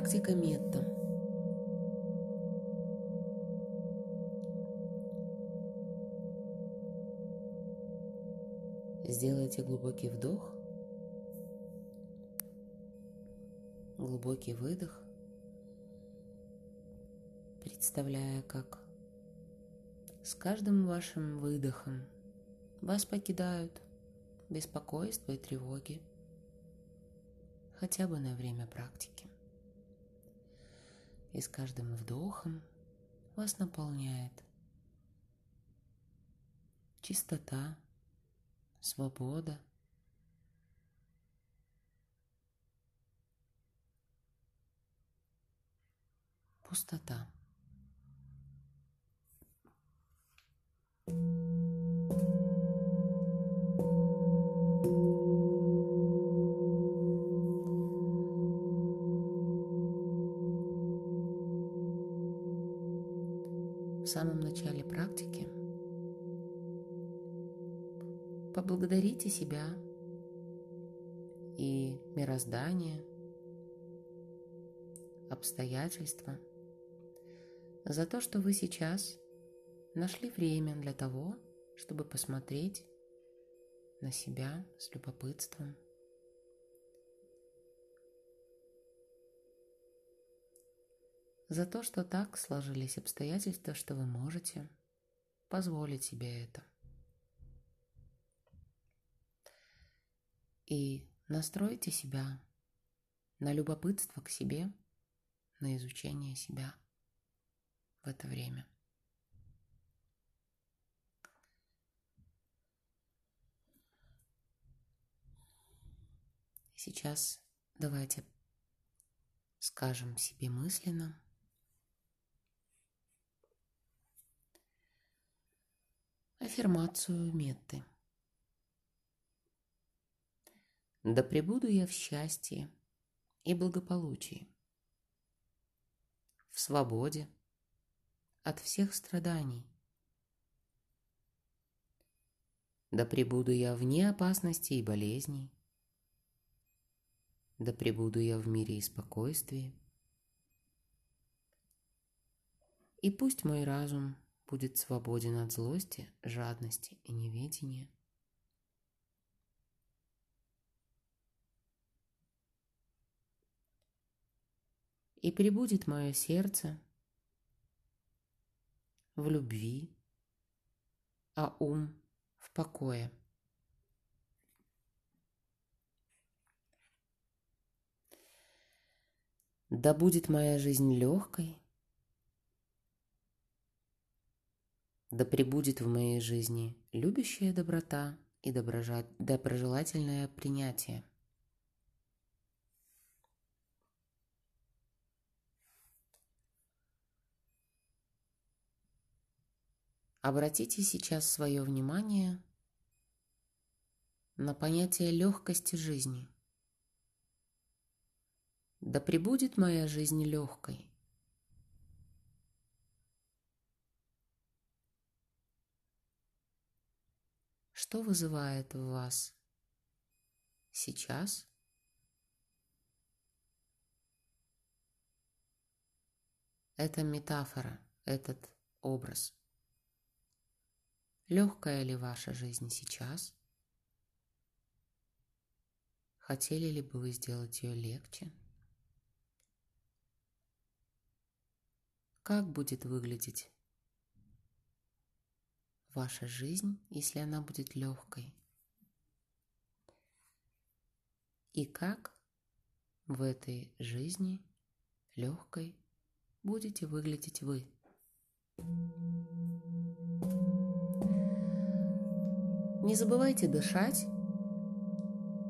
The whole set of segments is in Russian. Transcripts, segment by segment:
Практика метта. Сделайте глубокий вдох, глубокий выдох, представляя, как с каждым вашим выдохом вас покидают беспокойство и тревоги, хотя бы на время практики. И с каждым вдохом вас наполняет чистота, свобода, пустота. В самом начале практики поблагодарите себя и мироздание, обстоятельства за то, что вы сейчас нашли время для того, чтобы посмотреть на себя с любопытством. За то, что так сложились обстоятельства, что вы можете позволить себе это. И настройте себя на любопытство к себе, на изучение себя в это время. Сейчас давайте скажем себе мысленно. Аффирмацию метты. Да пребуду я в счастье и благополучии, в свободе от всех страданий. Да пребуду я вне опасности и болезней, да пребуду я в мире и спокойствии. И пусть мой разум будет свободен от злости, жадности и неведения. И пребудет мое сердце в любви, а ум в покое. Да будет моя жизнь легкой, да пребудет в моей жизни любящая доброта и доброжелательное принятие. Обратите сейчас свое внимание на понятие легкости жизни – да пребудет моя жизнь легкой. Что вызывает в вас сейчас? Это метафора, этот образ. Легкая ли ваша жизнь сейчас? Хотели ли бы вы сделать ее легче? Как будет выглядеть ваша жизнь, если она будет легкой? И как в этой жизни легкой будете выглядеть вы? Не забывайте дышать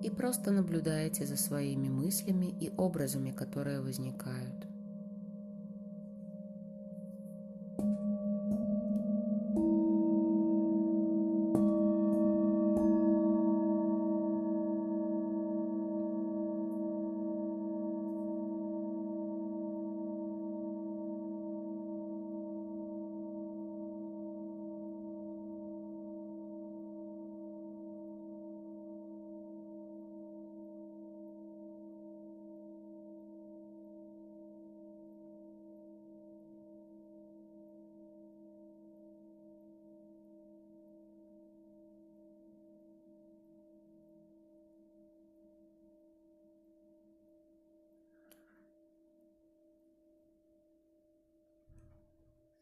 и просто наблюдайте за своими мыслями и образами, которые возникают.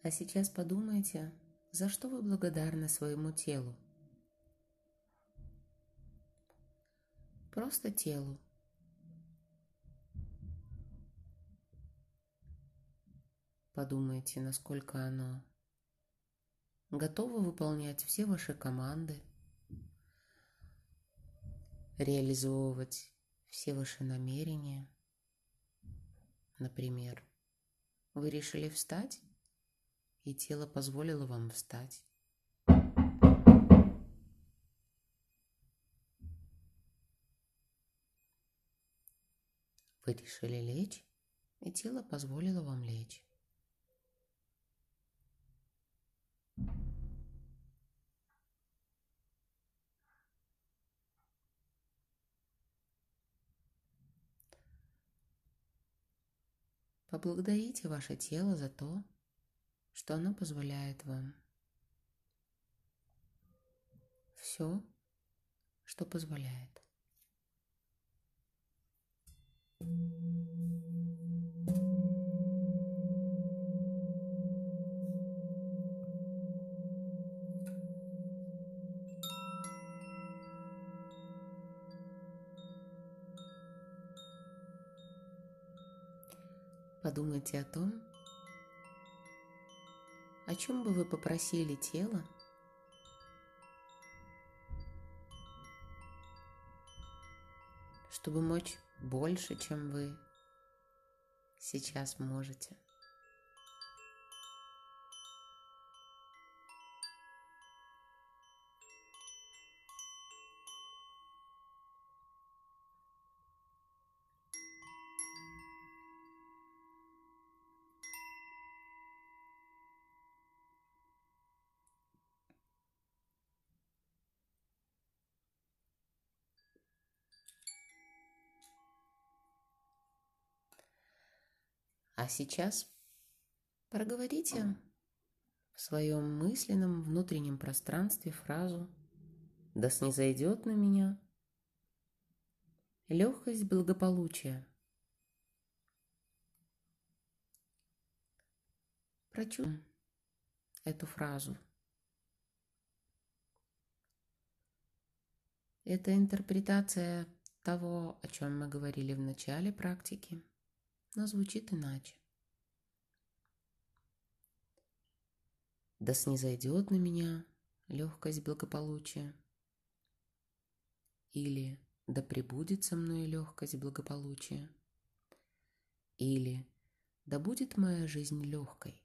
А сейчас подумайте, за что вы благодарны своему телу. Просто телу. Подумайте, насколько оно готово выполнять все ваши команды, реализовывать все ваши намерения. Например, вы решили встать, и тело позволило вам встать. Вы решили лечь, и тело позволило вам лечь. Поблагодарите ваше тело за то, что оно позволяет вам. Все, что позволяет. Подумайте о том, о чем бы вы попросили тело, чтобы мочь больше, чем вы сейчас можете. А сейчас проговорите в своем мысленном внутреннем пространстве фразу «Да снизойдет на меня легкость благополучия». Прочу эту фразу. Это интерпретация того, о чем мы говорили в начале практики – но звучит иначе. Да снизойдет на меня легкость благополучия. Или да пребудет со мной легкость благополучия. Или да будет моя жизнь легкой.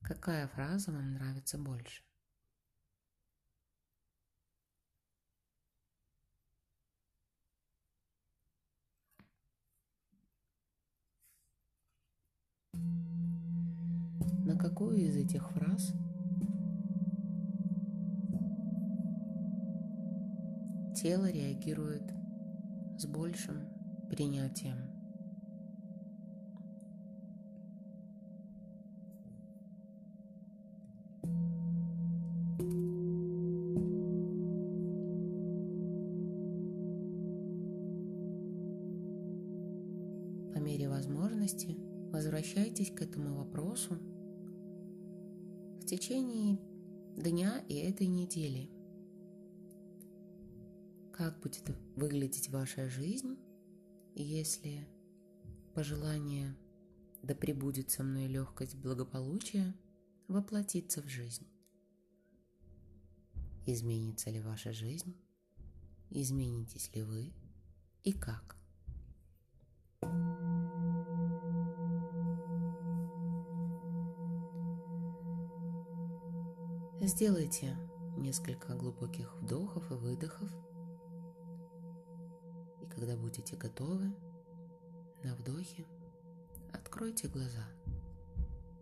Какая фраза вам нравится больше? На какую из этих фраз тело реагирует с большим принятием. По мере возможности возвращайтесь к этому вопросу течение дня и этой недели. Как будет выглядеть ваша жизнь, если пожелание «да пребудет со мной легкость благополучия» воплотится в жизнь? Изменится ли ваша жизнь? Изменитесь ли вы? И как? Сделайте несколько глубоких вдохов и выдохов. И когда будете готовы, на вдохе откройте глаза.